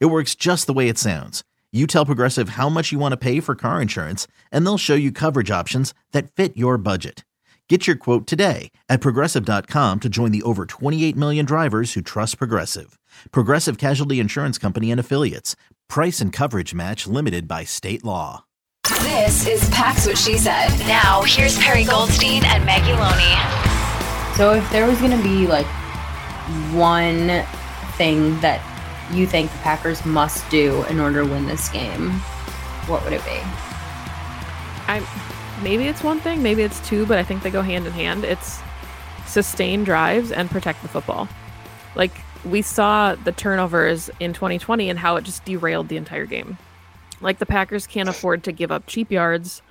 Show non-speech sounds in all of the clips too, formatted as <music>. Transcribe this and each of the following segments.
It works just the way it sounds. You tell Progressive how much you want to pay for car insurance, and they'll show you coverage options that fit your budget. Get your quote today at progressive.com to join the over 28 million drivers who trust Progressive. Progressive Casualty Insurance Company and Affiliates. Price and coverage match limited by state law. This is Pax What She Said. Now, here's Perry Goldstein and Maggie Loney. So, if there was going to be like one thing that you think the Packers must do in order to win this game, what would it be? I maybe it's one thing, maybe it's two, but I think they go hand in hand. It's sustain drives and protect the football. Like we saw the turnovers in 2020 and how it just derailed the entire game. Like the Packers can't afford to give up cheap yards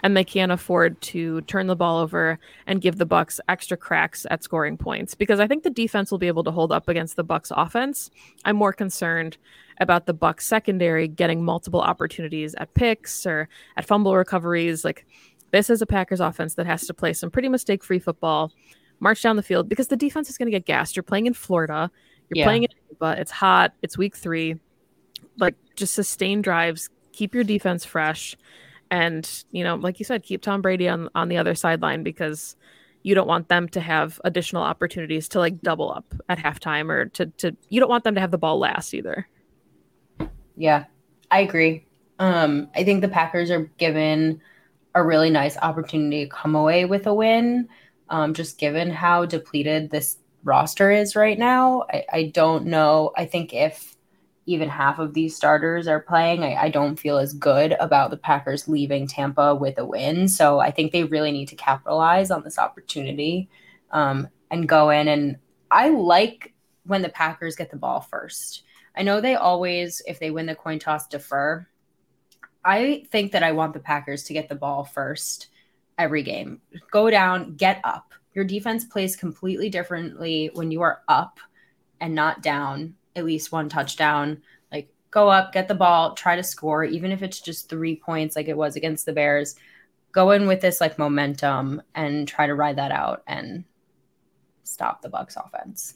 and they can't afford to turn the ball over and give the Bucks extra cracks at scoring points because I think the defense will be able to hold up against the Bucks offense. I'm more concerned about the Bucks secondary getting multiple opportunities at picks or at fumble recoveries. Like this is a Packers offense that has to play some pretty mistake-free football, march down the field because the defense is going to get gassed. You're playing in Florida, you're Yeah. playing in but it's hot, it's week 3. Like just sustain drives, keep your defense fresh and you know like you said keep tom brady on on the other sideline because you don't want them to have additional opportunities to like double up at halftime or to to you don't want them to have the ball last either Yeah, I agree. Um, I think the Packers are given a really nice opportunity to come away with a win, um, just given how depleted this roster is right now. I, I don't know. I think if even half of these starters are playing, I, I don't feel as good about the Packers leaving Tampa with a win. So I think they really need to capitalize on this opportunity um, and go in. And I like when the Packers get the ball first. I know they always, if they win the coin toss, defer. I think that I want the Packers to get the ball first every game. Go down, get up. Your defense plays completely differently when you are up and not down, at least one touchdown. Like go up, get the ball, try to score, even if it's just three points like it was against the Bears. Go in with this like momentum and try to ride that out and stop the Bucks offense.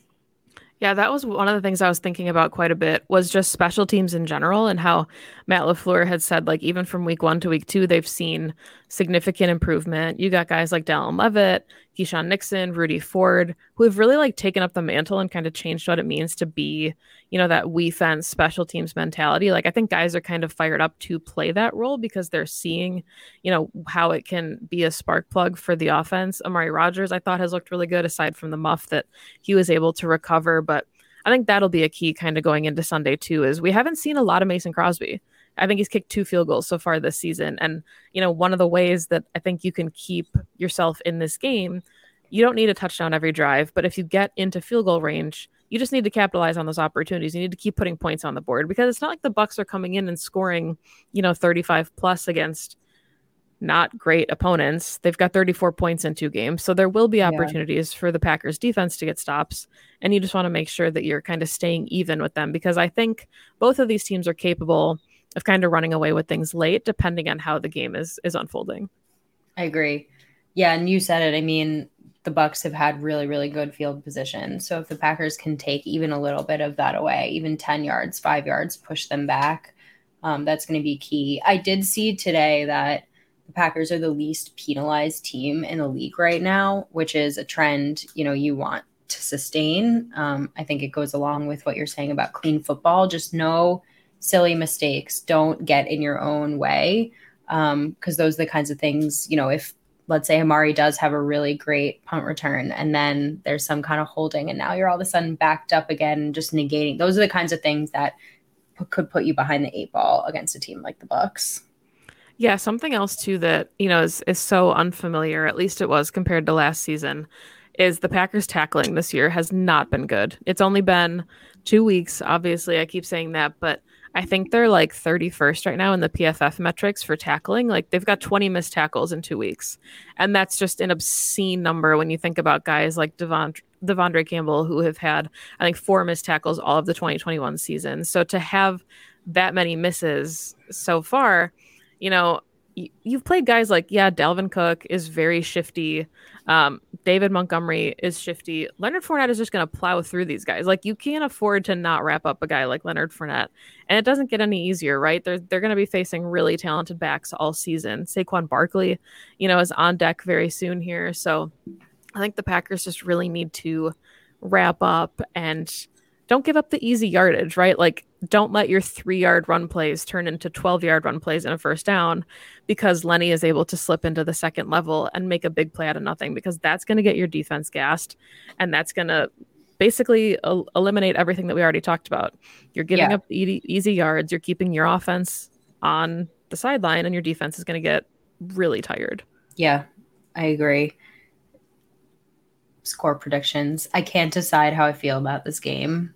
Yeah, that was one of the things I was thinking about quite a bit was just special teams in general and how Matt LaFleur had said, like, even from week one to week two, they've seen significant improvement. You got guys like Dallin Leavitt, Keisean Nixon, Rudy Ford, who have really like taken up the mantle and kind of changed what it means to be, you know, that we fence special teams mentality. Like, I think guys are kind of fired up to play that role because they're seeing, you know, how it can be a spark plug for the offense. Amari Rodgers, I thought, has looked really good aside from the muff that he was able to recover. But I think that'll be a key kind of going into Sunday too, is we haven't seen a lot of Mason Crosby. I think he's kicked two field goals so far this season. And, you know, one of the ways that I think you can keep yourself in this game, you don't need a touchdown every drive, but if you get into field goal range, you just need to capitalize on those opportunities. You need to keep putting points on the board because it's not like the Bucks are coming in and scoring, you know, 35 plus against not great opponents. They've got 34 points in two games. So there will be opportunities for the Packers defense to get stops. And you just want to make sure that you're kind of staying even with them because I think both of these teams are capable of kind of running away with things late, depending on how the game is is unfolding. I agree. Yeah, and you said it. I mean, the Bucks have had really, really good field position. So if the Packers can take even a little bit of that away, even 10 yards, five yards, push them back, um, that's going to be key. I did see today that the Packers are the least penalized team in the league right now, which is a trend, you know, you want to sustain. Um, I think it goes along with what you're saying about clean football. Just no silly mistakes. Don't get in your own way. Um, because those are the kinds of things, you know, if let's say Amari does have a really great punt return and then there's some kind of holding and now you're all of a sudden backed up again, just negating. Those are the kinds of things that p- could put you behind the eight ball against a team like the Bucks. Yeah, something else too that you know is is so unfamiliar. At least it was compared to last season. Is the Packers tackling this year has not been good. It's only been two weeks. Obviously, I keep saying that, but I think they're like 31st right now in the PFF metrics for tackling. Like they've got 20 missed tackles in two weeks. And that's just an obscene number when you think about guys like Devon, De'Vondre Campbell, who have had, I think, four missed tackles all of the 2021 season. So to have that many misses so far, you know, you've played guys like yeah, Dalvin Cook is very shifty. Um, David Montgomery is shifty. Leonard Fournette is just going to plow through these guys. Like you can't afford to not wrap up a guy like Leonard Fournette, and it doesn't get any easier, right? They're they're going to be facing really talented backs all season. Saquon Barkley, you know, is on deck very soon here, so I think the Packers just really need to wrap up and don't give up the easy yardage, right? Like, don't let your three yard run plays turn into 12 yard run plays in a first down because Lenny is able to slip into the second level and make a big play out of nothing because that's going to get your defense gassed and that's going to basically el- eliminate everything that we already talked about. You're giving yeah. up e- easy yards, you're keeping your offense on the sideline, and your defense is going to get really tired. Yeah, I agree score predictions. I can't decide how I feel about this game.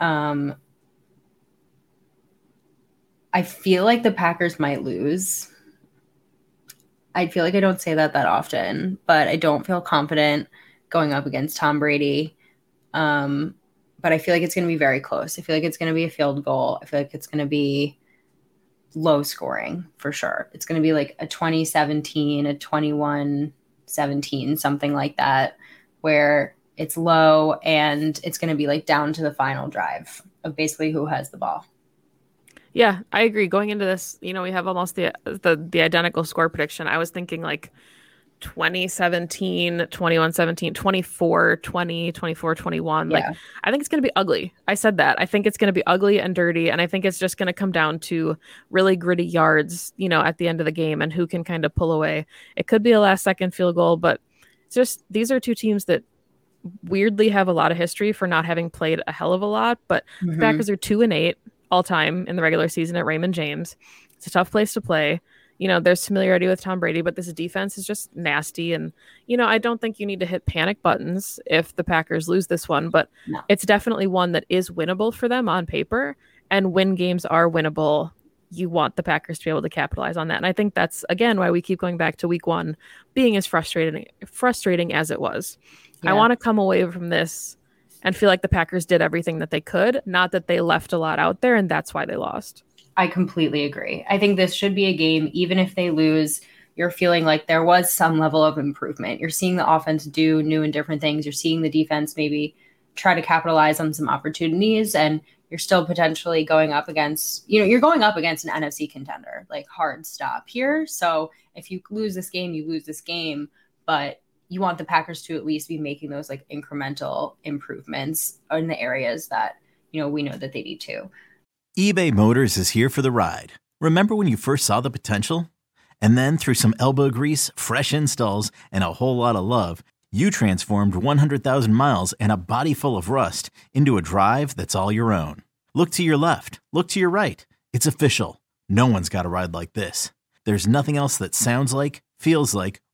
Um, I feel like the Packers might lose. I feel like I don't say that that often, but I don't feel confident going up against Tom Brady. Um, but I feel like it's going to be very close. I feel like it's going to be a field goal. I feel like it's going to be low scoring for sure. It's going to be like a 2017, a 21 17, something like that, where it's low and it's going to be like down to the final drive of basically who has the ball. Yeah, I agree. Going into this, you know, we have almost the the the identical score prediction. I was thinking like 2017, 21 17, 24 20, 24 21. Yeah. Like I think it's going to be ugly. I said that. I think it's going to be ugly and dirty and I think it's just going to come down to really gritty yards, you know, at the end of the game and who can kind of pull away. It could be a last second field goal, but just these are two teams that weirdly have a lot of history for not having played a hell of a lot, but mm-hmm. the Packers are two and eight all time in the regular season at Raymond James. It's a tough place to play. You know, there's familiarity with Tom Brady, but this defense is just nasty. And, you know, I don't think you need to hit panic buttons if the Packers lose this one, but no. it's definitely one that is winnable for them on paper. And when games are winnable, you want the Packers to be able to capitalize on that. And I think that's again why we keep going back to week one being as frustrating frustrating as it was. Yeah. I want to come away from this and feel like the Packers did everything that they could, not that they left a lot out there and that's why they lost. I completely agree. I think this should be a game, even if they lose, you're feeling like there was some level of improvement. You're seeing the offense do new and different things. You're seeing the defense maybe try to capitalize on some opportunities and you're still potentially going up against, you know, you're going up against an NFC contender, like hard stop here. So if you lose this game, you lose this game, but you want the Packers to at least be making those like incremental improvements in the areas that, you know, we know that they need to. eBay Motors is here for the ride. Remember when you first saw the potential? And then through some elbow grease, fresh installs, and a whole lot of love, you transformed 100,000 miles and a body full of rust into a drive that's all your own. Look to your left, look to your right. It's official. No one's got a ride like this. There's nothing else that sounds like, feels like,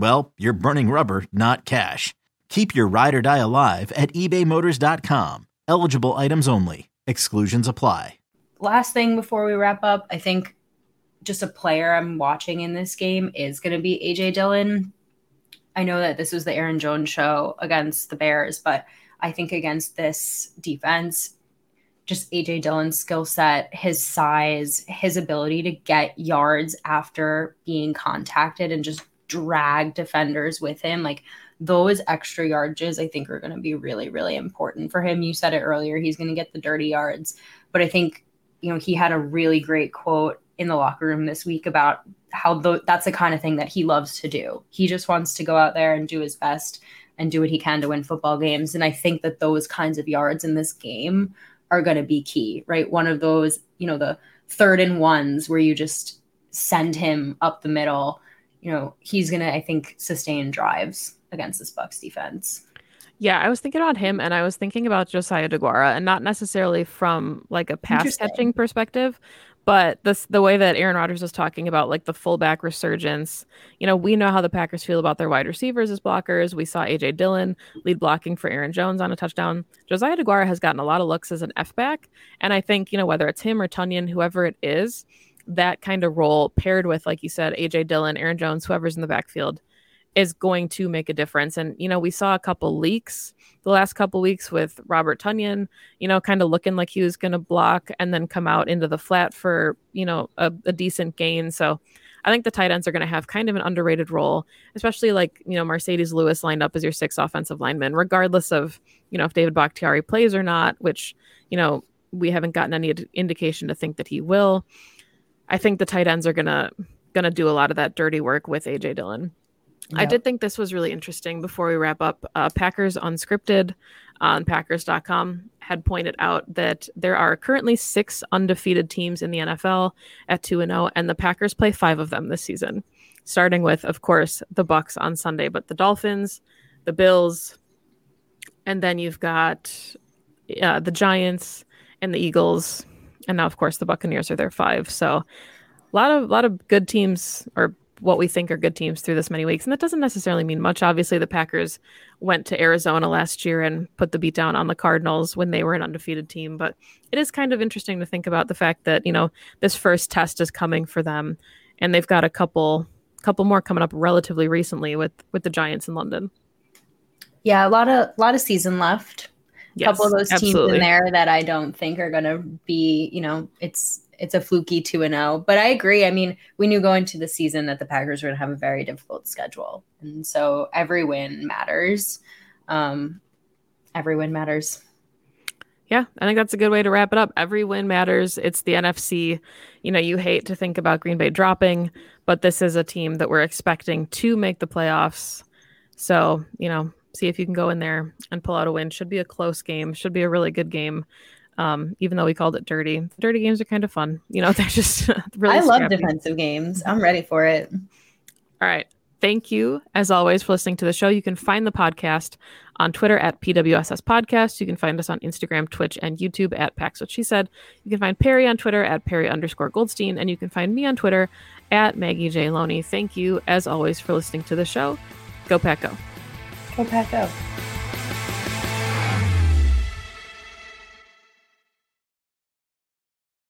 well, you're burning rubber, not cash. Keep your ride or die alive at ebaymotors.com. Eligible items only. Exclusions apply. Last thing before we wrap up, I think just a player I'm watching in this game is going to be AJ Dillon. I know that this was the Aaron Jones show against the Bears, but I think against this defense, just AJ Dillon's skill set, his size, his ability to get yards after being contacted and just drag defenders with him, like those extra yardages, I think are going to be really, really important for him. You said it earlier, he's going to get the dirty yards, but I think, you know, he had a really great quote in the locker room this week about how the, that's the kind of thing that he loves to do. He just wants to go out there and do his best and do what he can to win football games. And I think that those kinds of yards in this game are going to be key, right? One of those, you know, the third and ones where you just send him up the middle, you know, he's going to, I think, sustain drives against this Bucks defense. Yeah, I was thinking about him and I was thinking about Josiah DeGuara and not necessarily from like a pass catching perspective, but this the way that Aaron Rodgers was talking about like the fullback resurgence. You know, we know how the Packers feel about their wide receivers as blockers. We saw AJ Dillon lead blocking for Aaron Jones on a touchdown. Josiah DeGuara has gotten a lot of looks as an F back, and I think you know whether it's him or Tonyan, whoever it is, that kind of role paired with like you said, AJ Dillon, Aaron Jones, whoever's in the backfield is going to make a difference. And, you know, we saw a couple leaks the last couple weeks with Robert Tonyan, you know, kind of looking like he was going to block and then come out into the flat for, you know, a, a decent gain. So I think the tight ends are going to have kind of an underrated role, especially like, you know, Marcedes Lewis lined up as your sixth offensive lineman, regardless of, you know, if David Bakhtiari plays or not, which, you know, we haven't gotten any indication to think that he will. I think the tight ends are going to going to do a lot of that dirty work with AJ Dillon. I did think this was really interesting before we wrap up. Uh, Packers Unscripted on Packers.com had pointed out that there are currently six undefeated teams in the NFL at 2 and 0, and the Packers play five of them this season, starting with, of course, the Bucks on Sunday, but the Dolphins, the Bills, and then you've got uh, the Giants and the Eagles, and now, of course, the Buccaneers are their five. So a lot of a lot of good teams or what we think are good teams through this many weeks. And that doesn't necessarily mean much. Obviously, the Packers went to Arizona last year and put the beat down on the Cardinals when they were an undefeated team. But it is kind of interesting to think about the fact that, you know, this first test is coming for them and they've got a couple couple more coming up relatively recently with with the Giants in London. Yeah, a lot of a lot of season left. A yes, couple of those teams in there that I don't think are going to be, you know, it's it's a fluky 2 and 0. But I agree. I mean, we knew going into the season that the Packers were going to have a very difficult schedule. And so every win matters. Um, every win matters. Yeah, I think that's a good way to wrap it up. Every win matters. It's the NFC. You know, you hate to think about Green Bay dropping, but this is a team that we're expecting to make the playoffs. So, you know, see if you can go in there and pull out a win. Should be a close game, should be a really good game. Um, even though we called it dirty, dirty games are kind of fun. <laughs> You know, they're just <laughs> really. I love defensive games. I'm ready for it. All right. Thank you, as always, for listening to the show. You can find the podcast on Twitter at PWSS Podcast. You can find us on Instagram, Twitch, and YouTube at Pax What She Said. You can find Perry on Twitter at Perry underscore Goldstein, and you can find me on Twitter at Maggie J. Loney. Thank you, as always, for listening to the show. Go Pack Go. Go Pack Go.